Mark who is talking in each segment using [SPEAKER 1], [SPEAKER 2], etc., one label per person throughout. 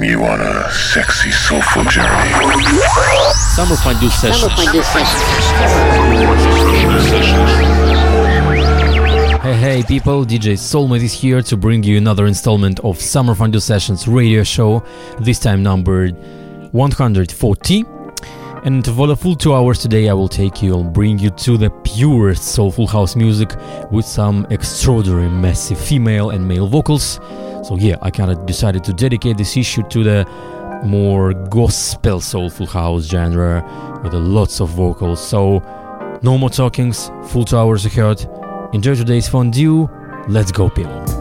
[SPEAKER 1] taking you on a sexy, soulful journey.
[SPEAKER 2] Summer Fondue Sessions. Hey, hey, people, DJ Soulmate is here to bring you another installment of Summer Fondue Sessions radio show, this time numbered 140. And for the full two hours today, I will take you and bring you to the purest soulful house music with some extraordinary, massive female and male vocals. So, yeah, I kind of decided to dedicate this issue to the more gospel soulful house genre with lots of vocals. So, no more talkings, full two hours ahead. Enjoy today's fondue. Let's go, people.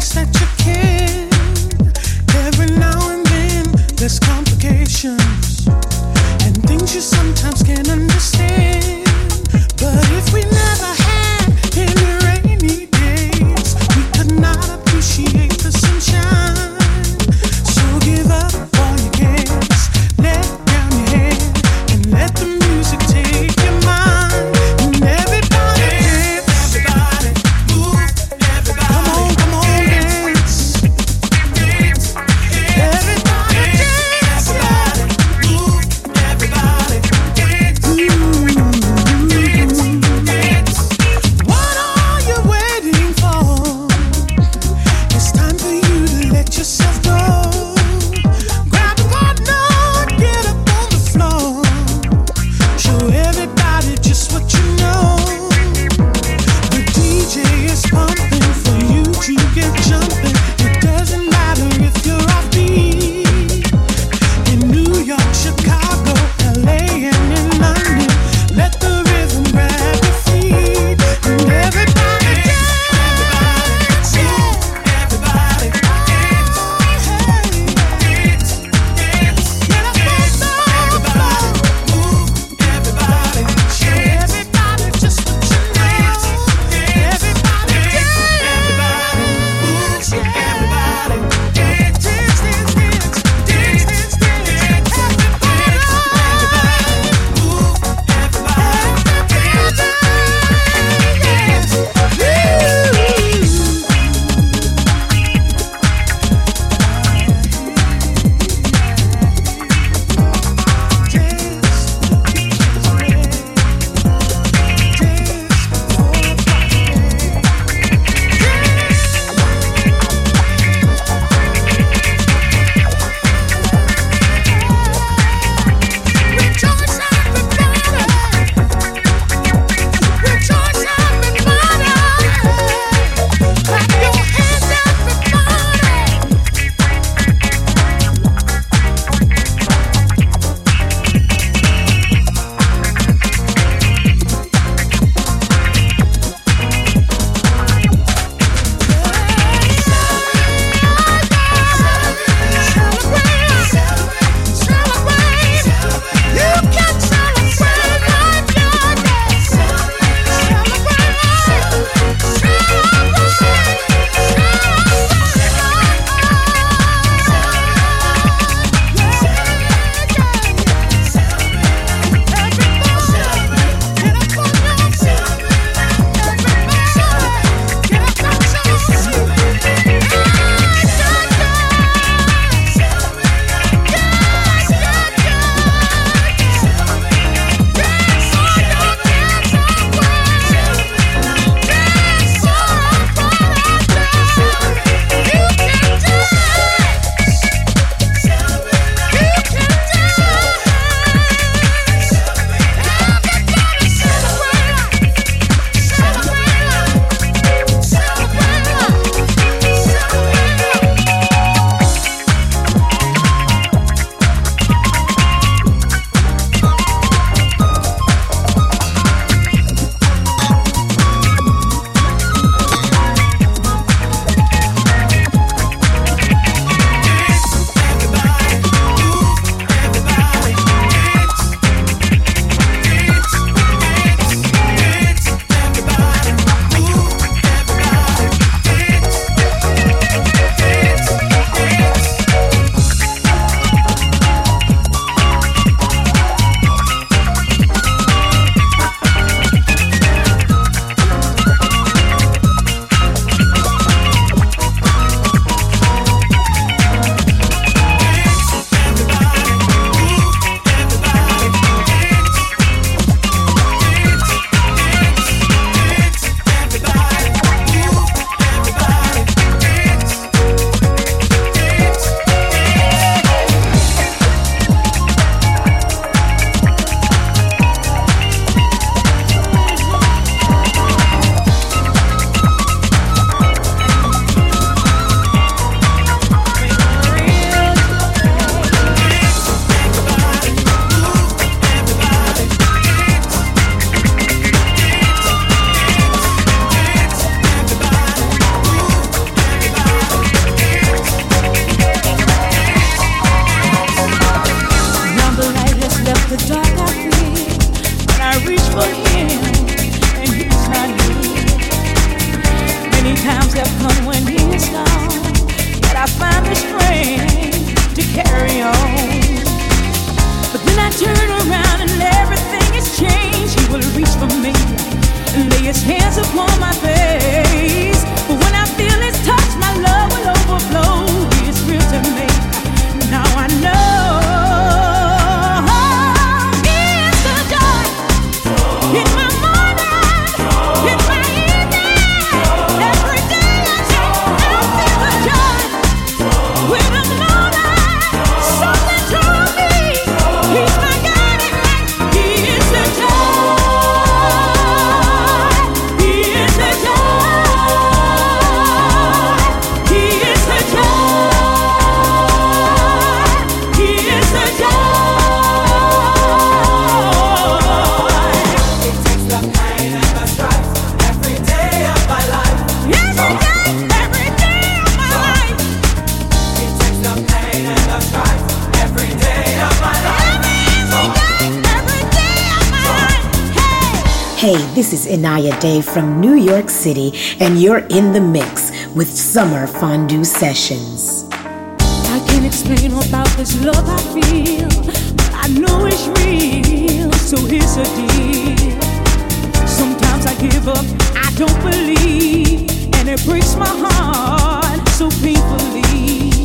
[SPEAKER 3] Such a. you Day from New York City, and you're in the mix with Summer Fondue Sessions.
[SPEAKER 4] I can't explain about this love I feel, but I know it's real, so here's a deal. Sometimes I give up, I don't believe, and it breaks my heart so painfully.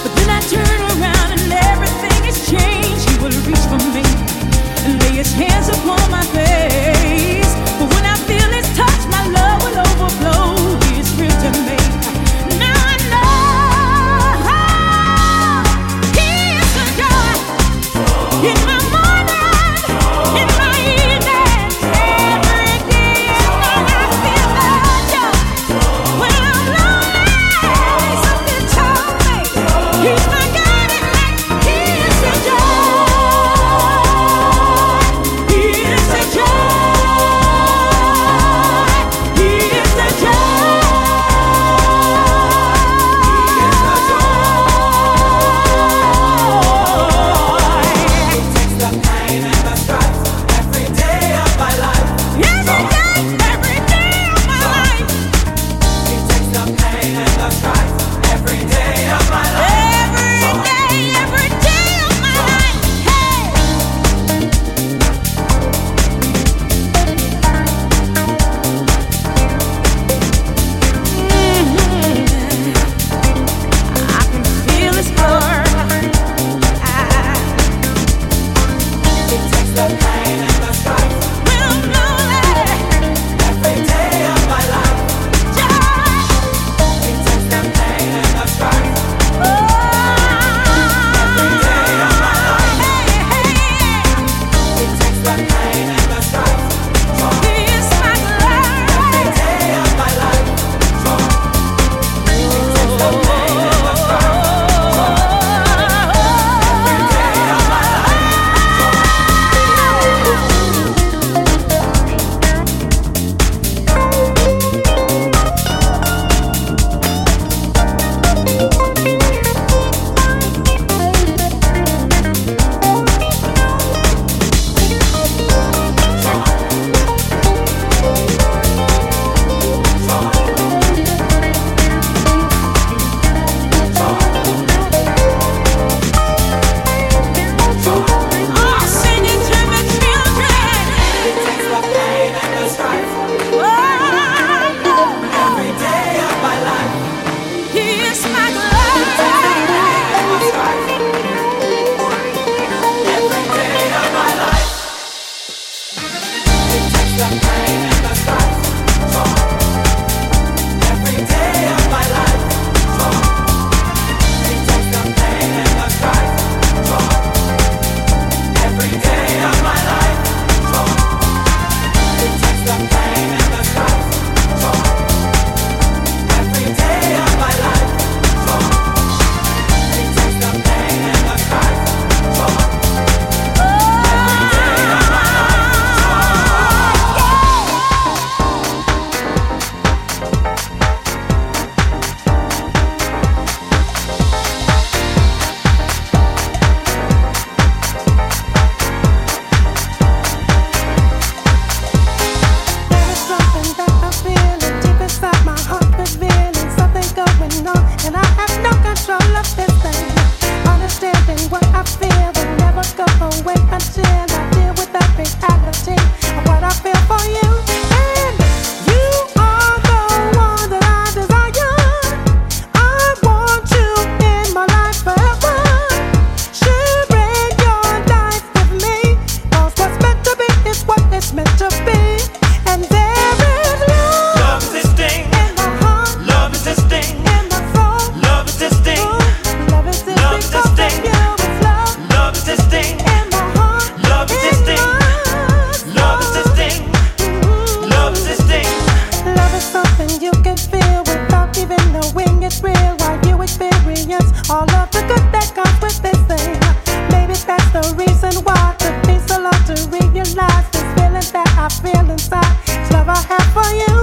[SPEAKER 4] But then I turn around and everything has changed. He will reach for me and lay his hands upon my face overflow is real to me. I feel
[SPEAKER 5] inside. It's love I have for you.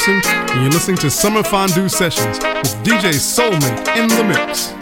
[SPEAKER 4] Thompson, and you're listening to Summer Fondue Sessions with DJ Soulmate in the Mix.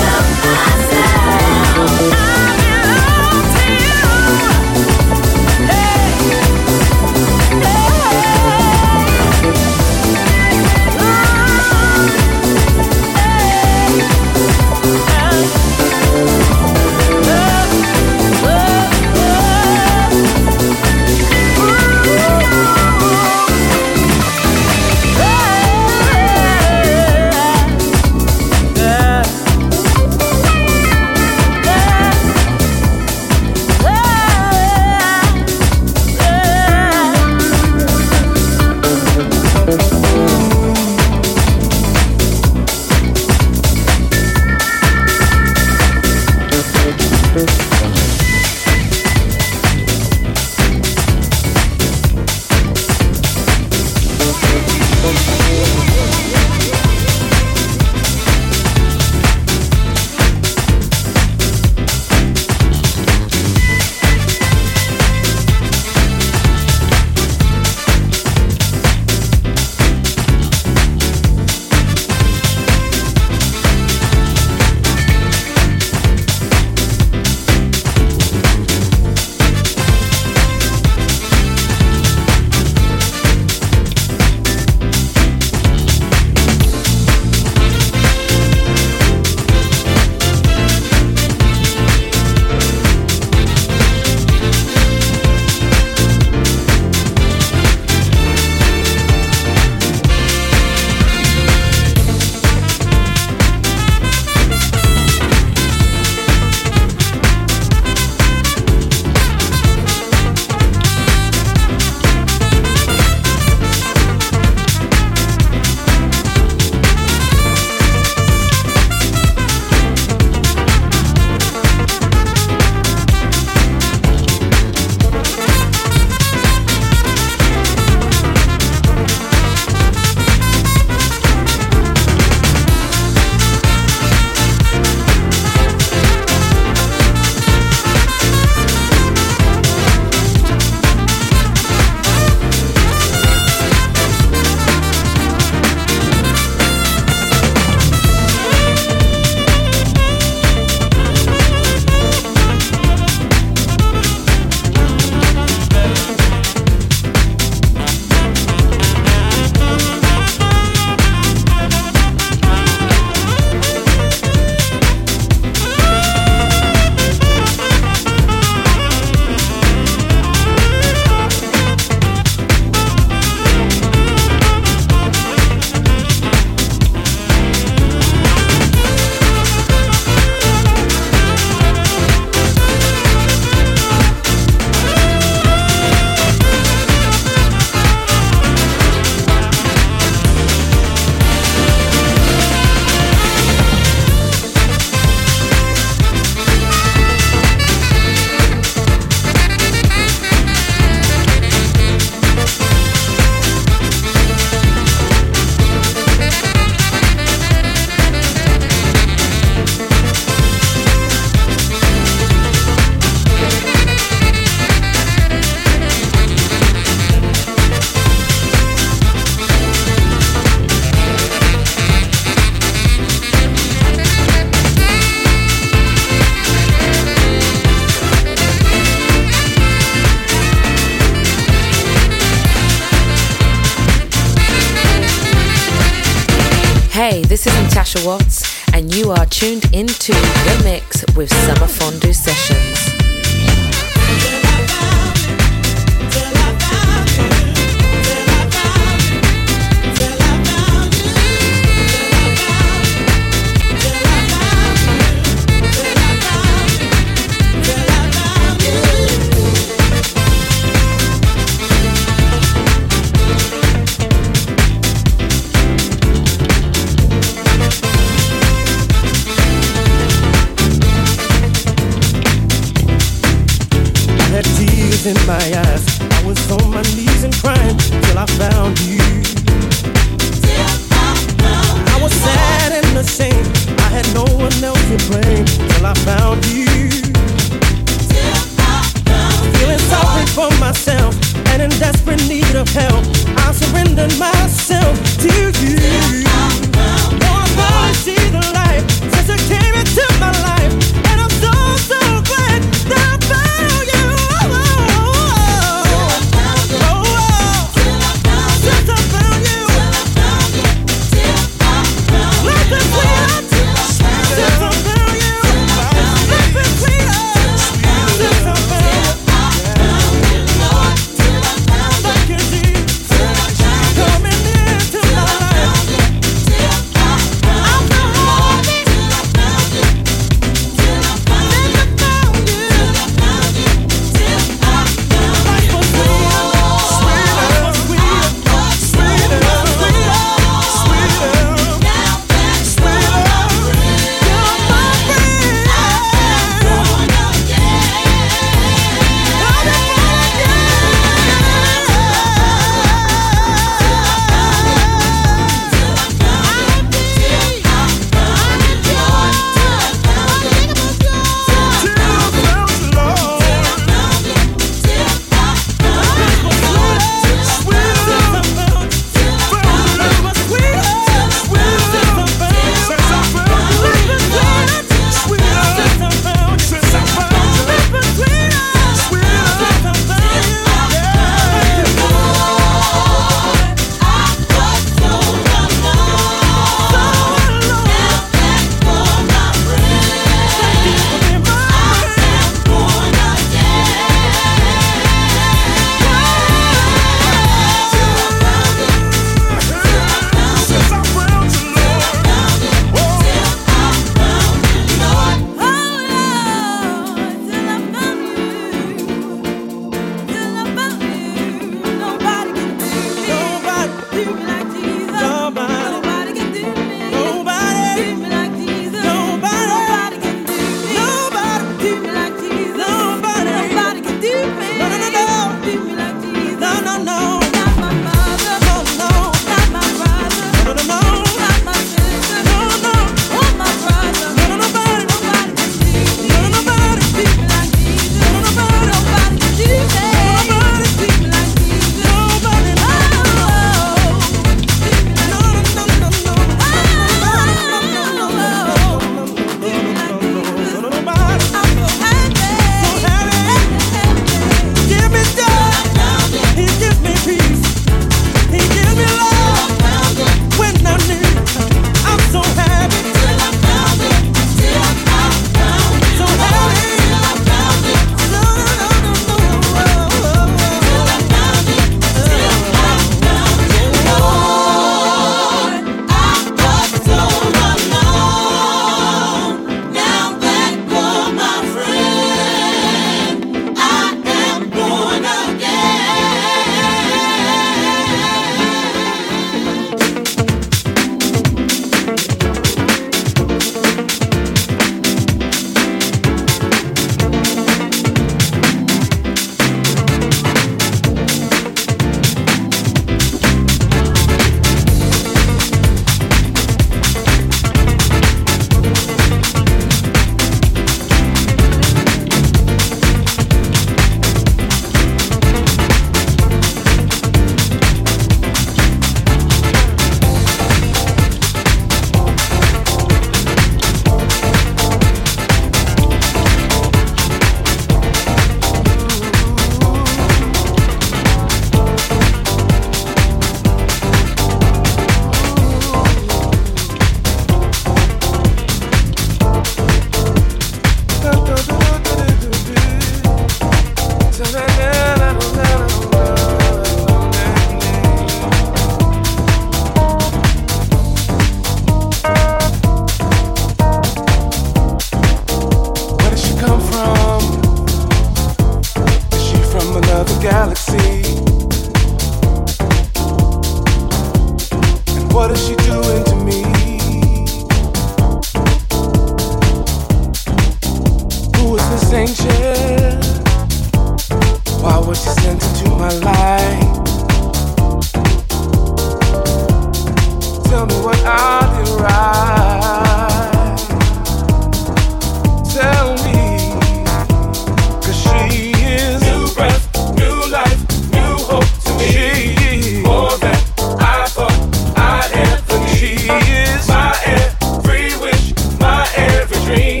[SPEAKER 6] dream.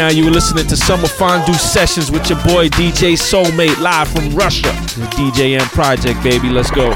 [SPEAKER 7] Now, you were listening to Summer Fondue Sessions with your boy DJ Soulmate live from Russia. The DJM Project, baby. Let's go.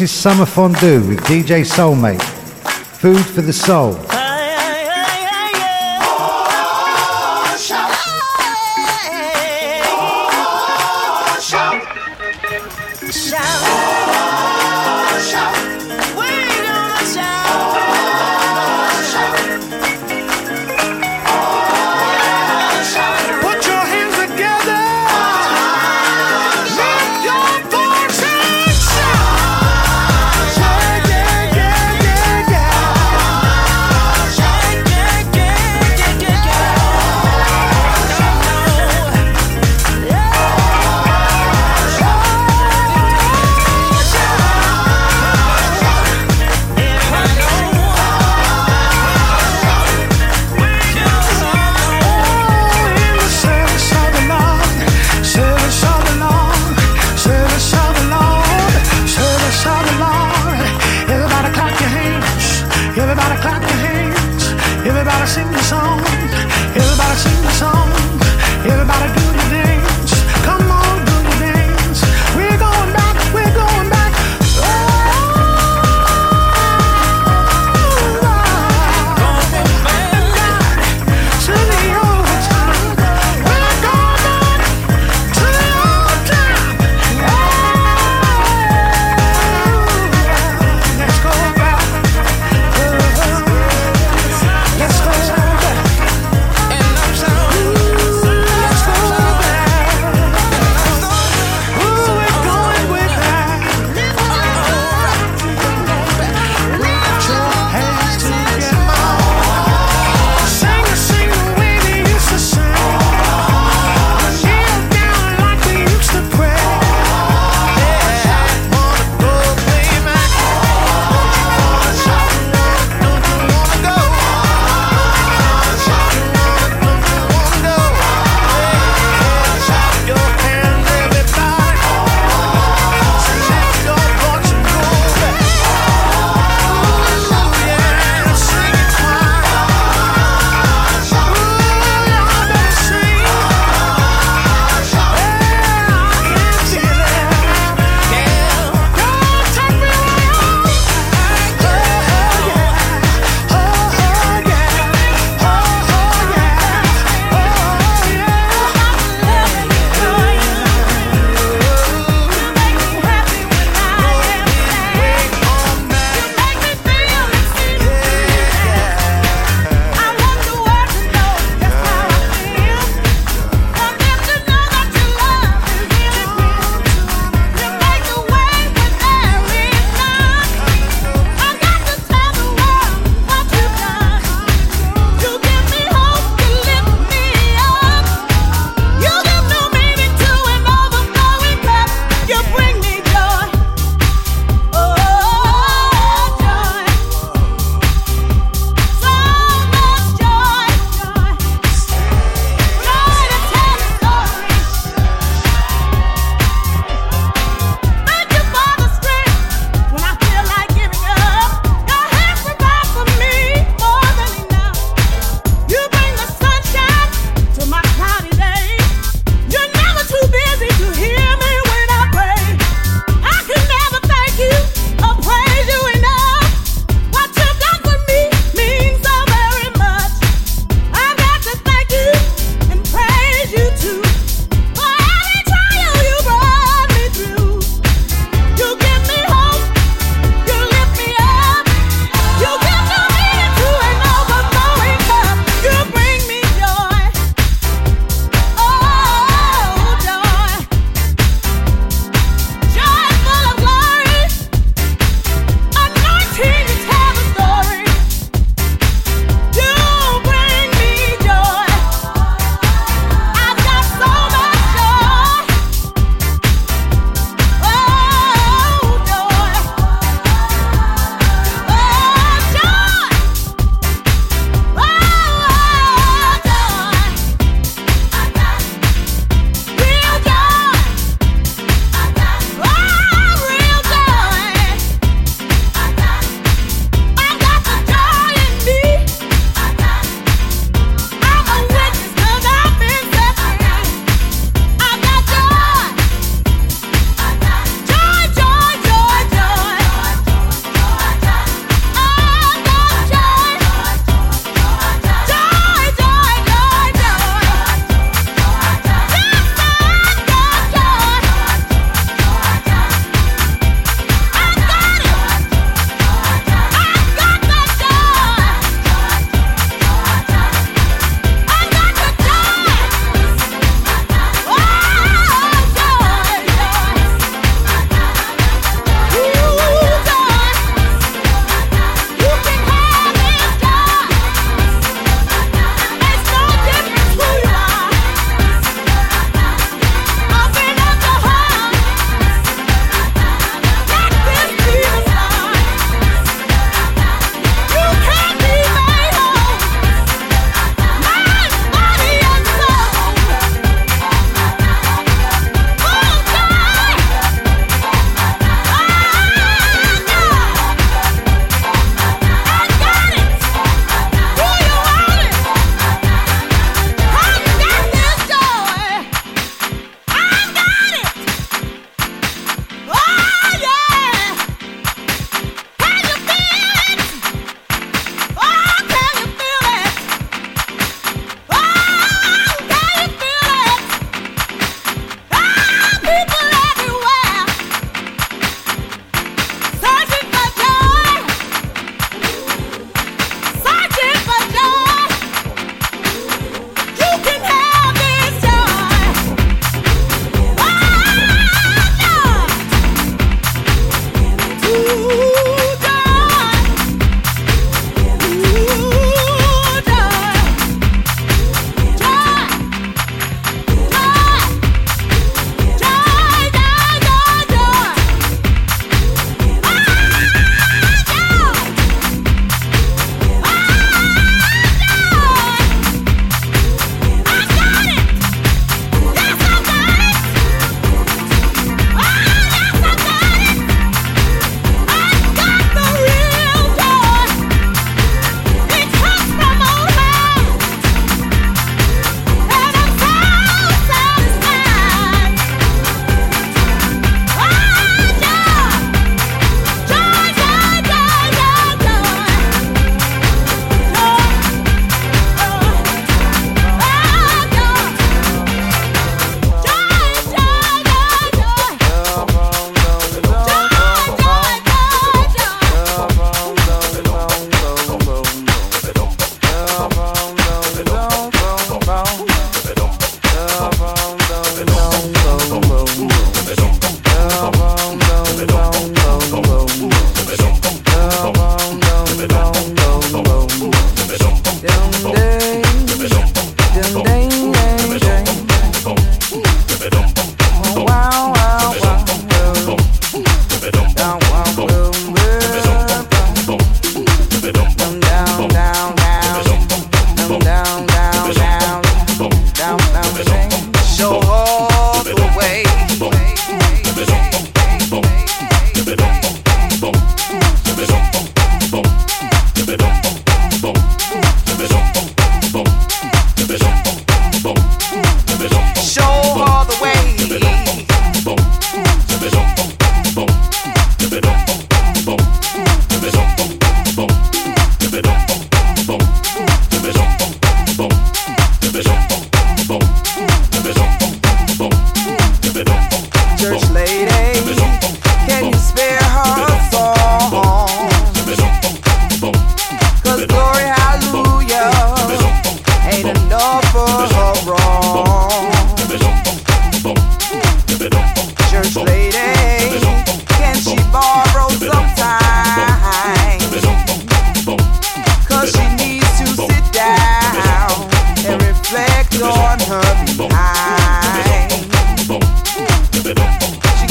[SPEAKER 8] This is Summer Fondue with DJ Soulmate. Food for the soul.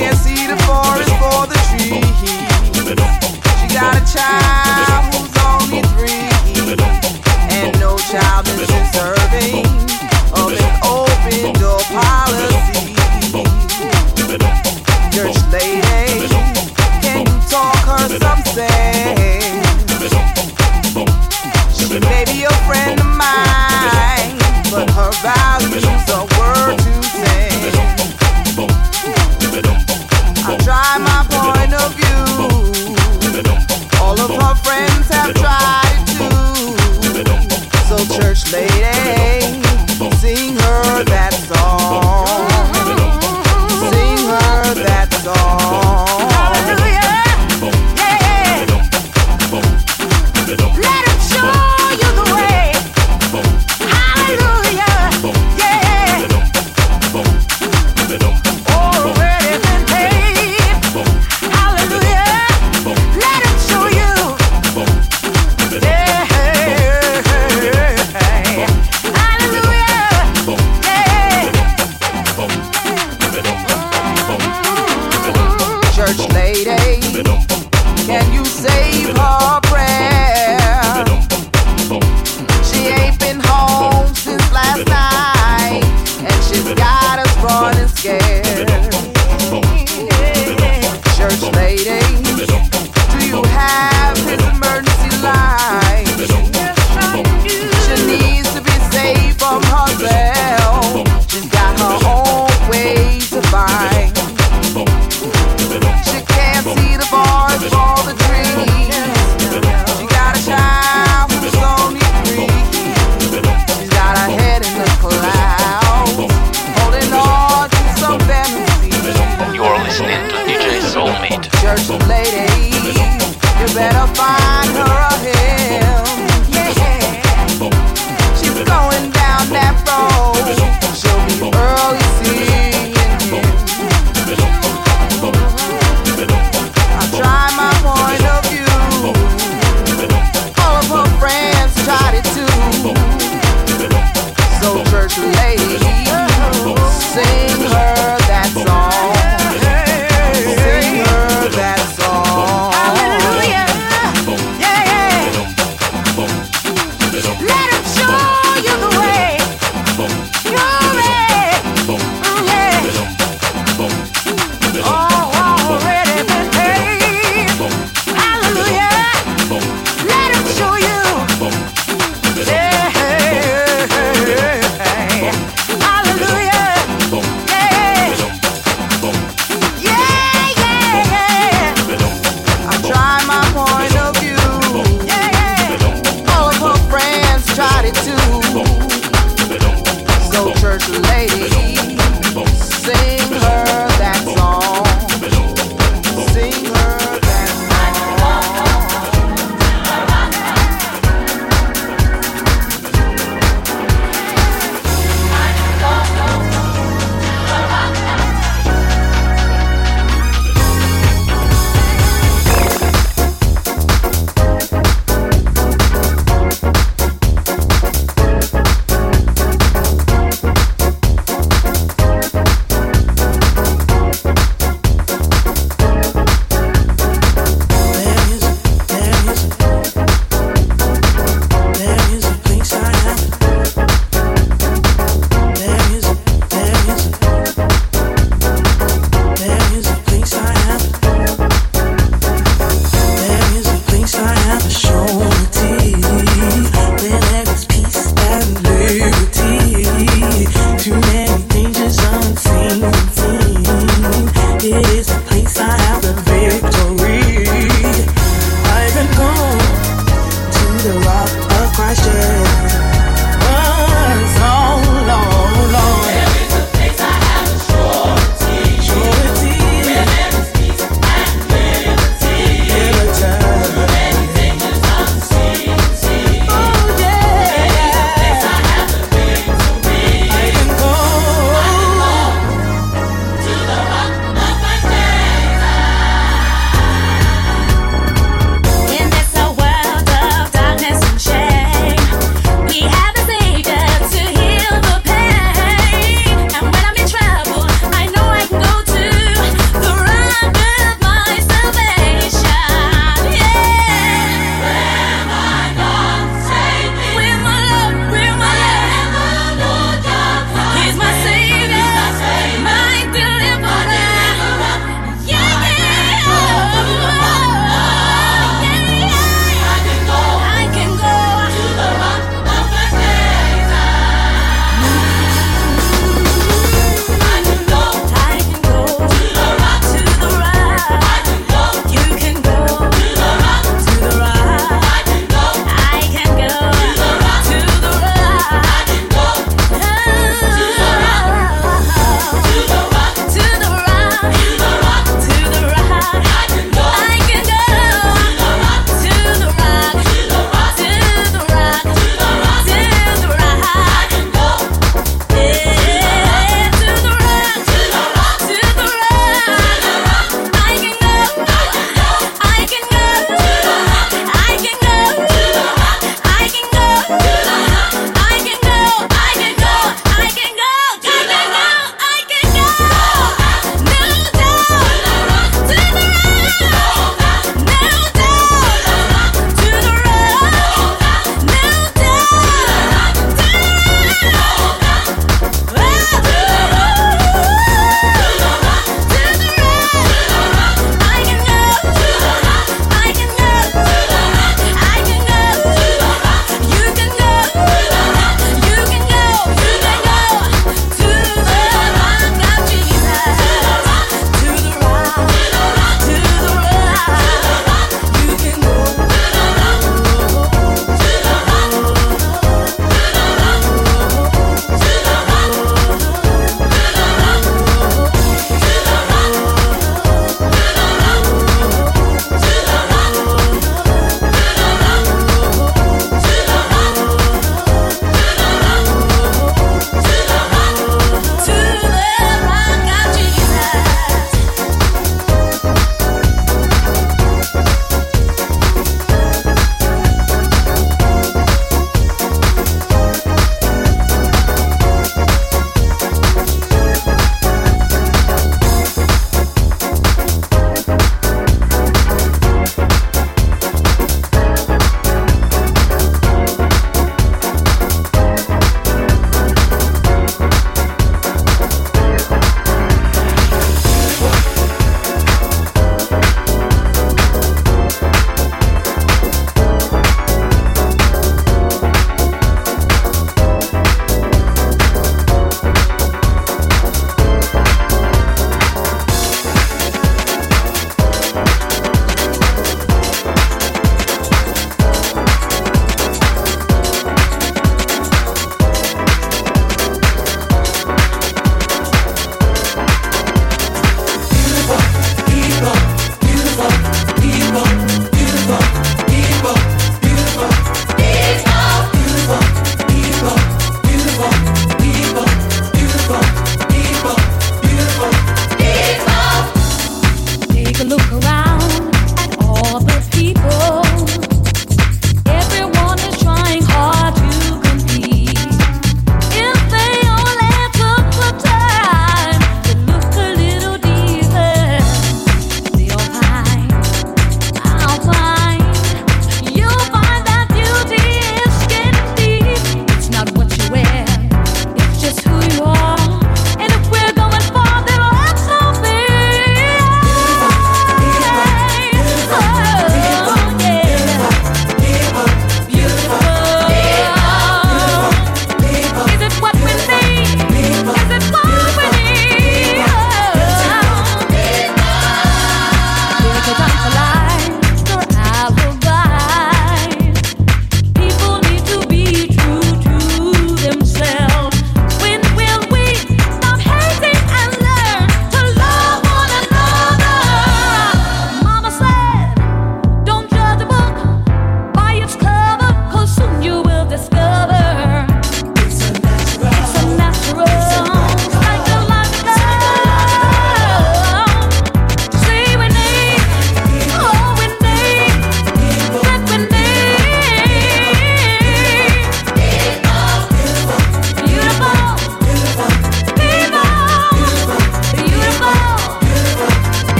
[SPEAKER 9] Yes,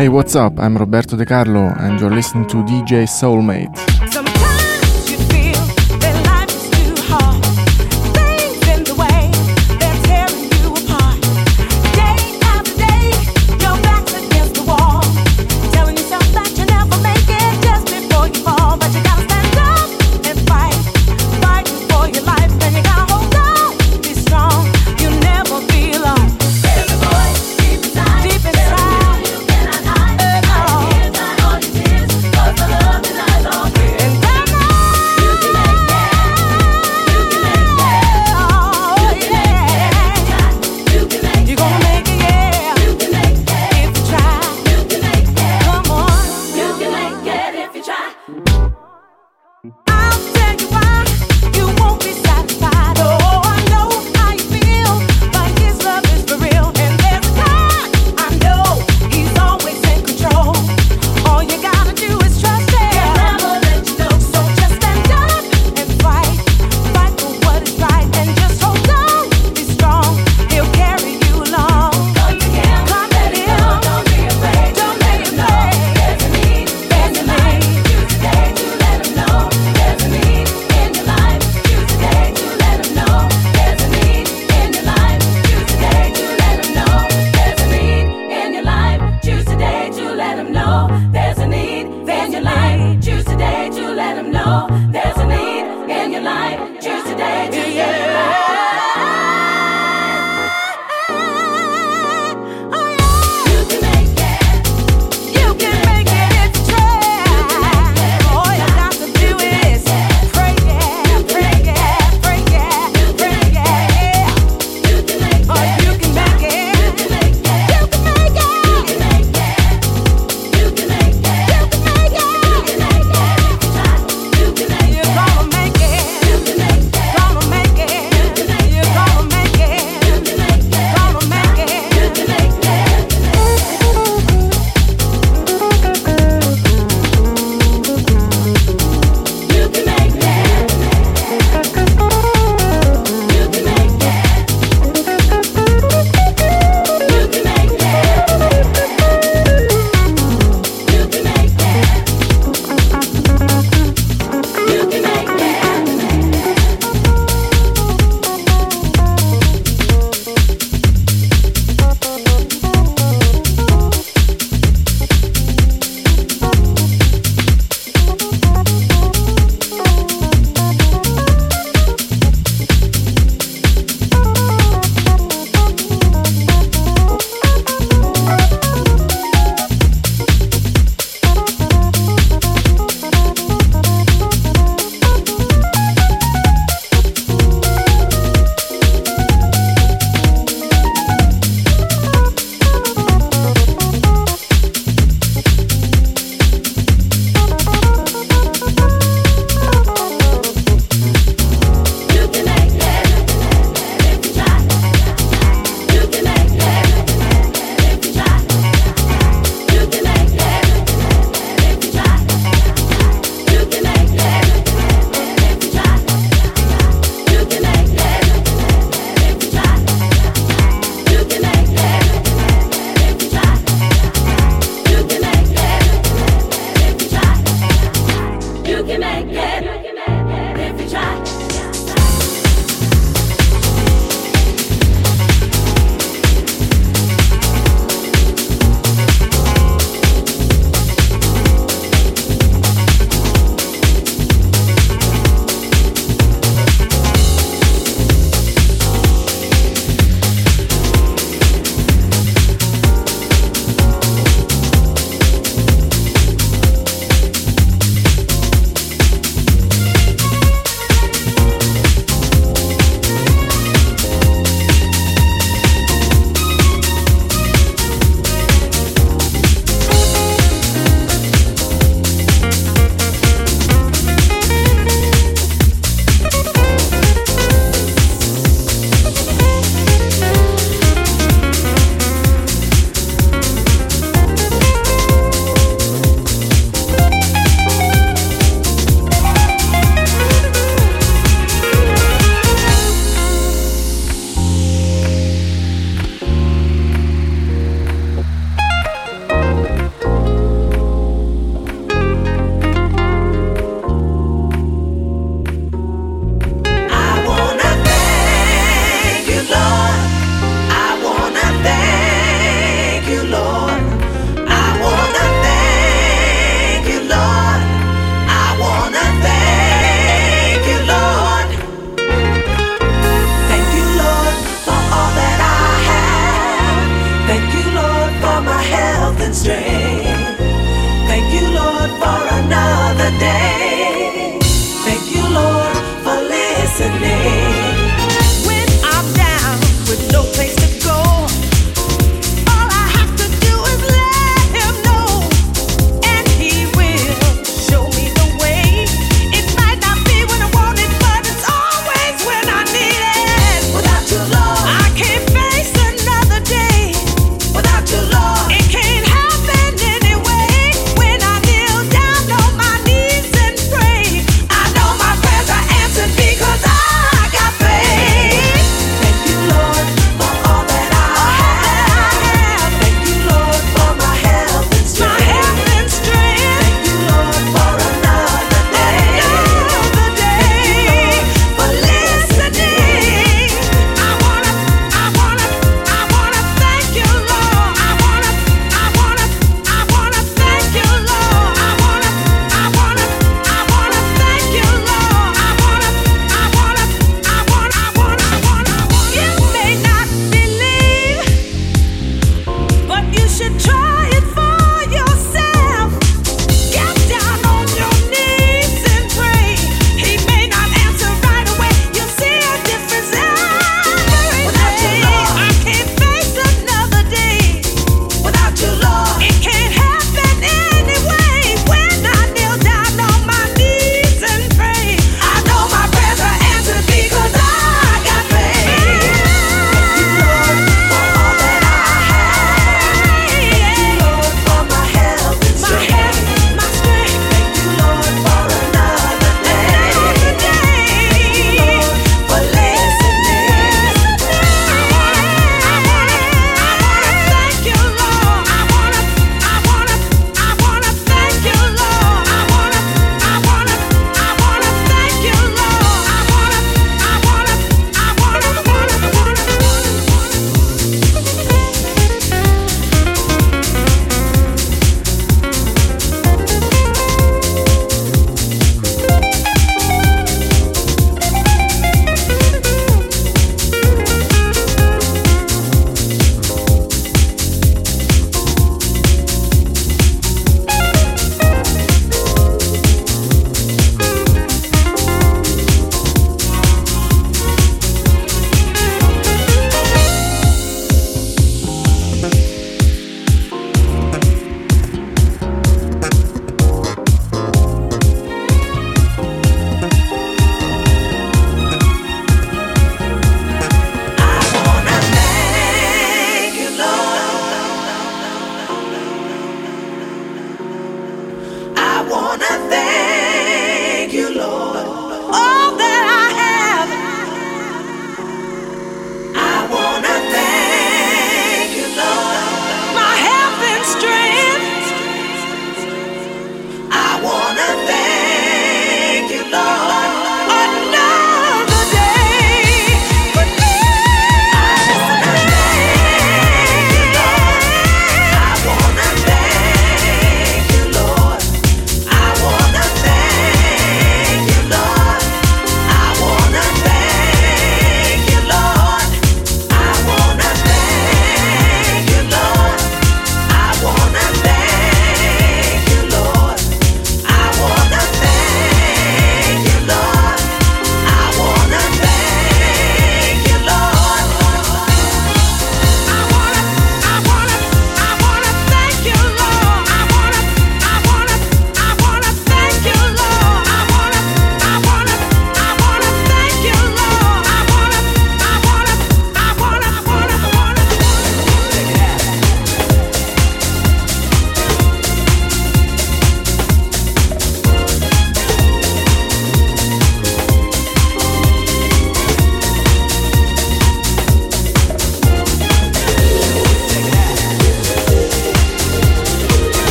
[SPEAKER 4] Hey, what's up? I'm Roberto De Carlo, and you're listening to DJ Soulmate.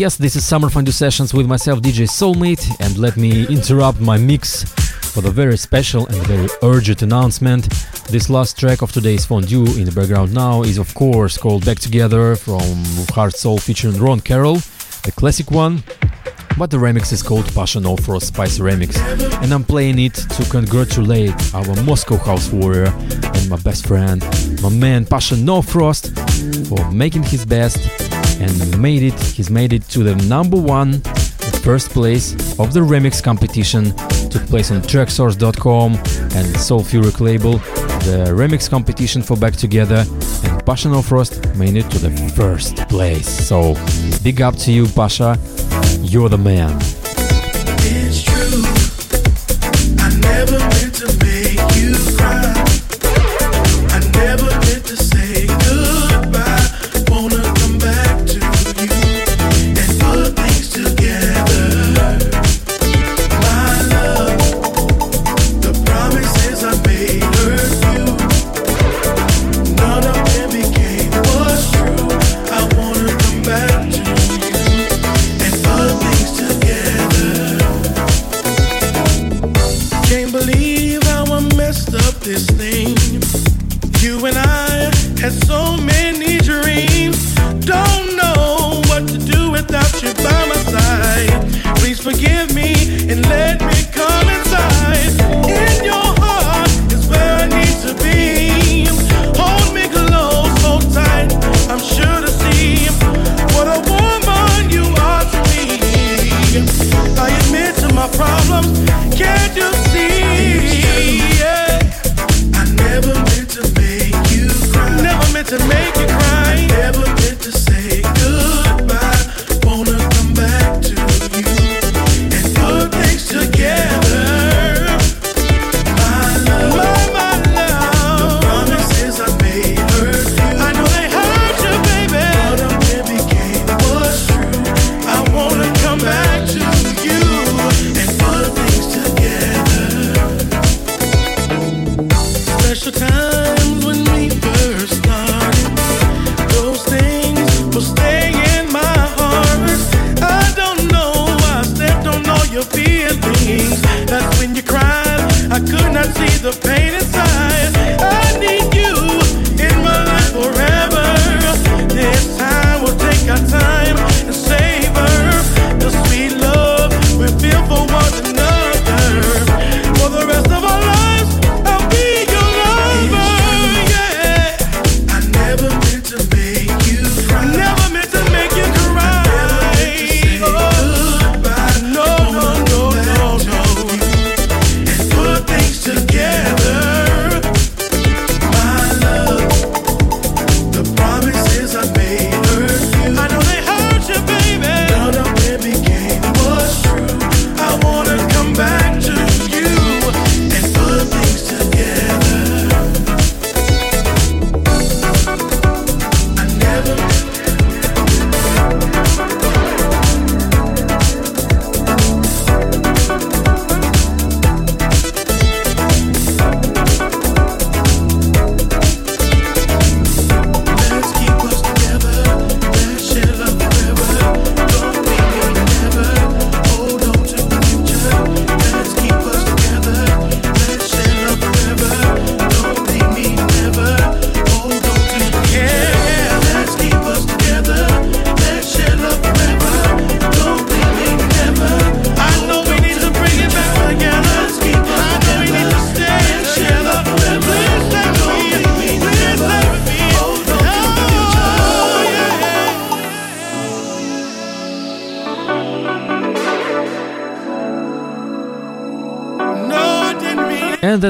[SPEAKER 10] yes, this is Summer Fondue Sessions with myself, DJ Soulmate, and let me interrupt my mix for the very special and very urgent announcement. This last track of today's Fondue in the background now is, of course, called Back Together from Hard Soul featuring Ron Carroll, the classic one, but the remix is called Passion of Frost Spice Remix, and I'm playing it to congratulate our Moscow House Warrior and my best friend, my man Passion No Frost, for making his best and made it. He's made it to the number one, the first place of the remix competition. Took place on traxsource.com and Soulfuric label. The remix competition for Back Together and Passion of Frost made it to the first place. So big up to you, Pasha. You're the man.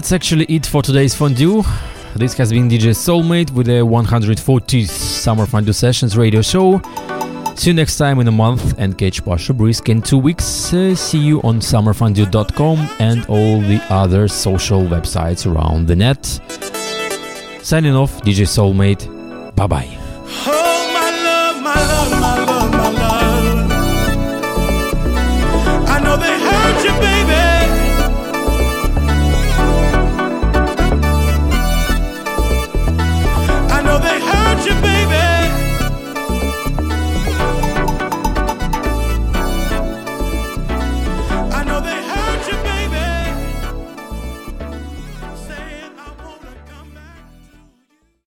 [SPEAKER 10] that's actually it for today's fondue. This has been DJ Soulmate with the 140th Summer Fondue Sessions radio show. See you next time in a month and catch Pasha Brisk in two weeks. Uh, see you on summerfondue.com and all the other social websites around the net. Signing off, DJ Soulmate. Bye bye.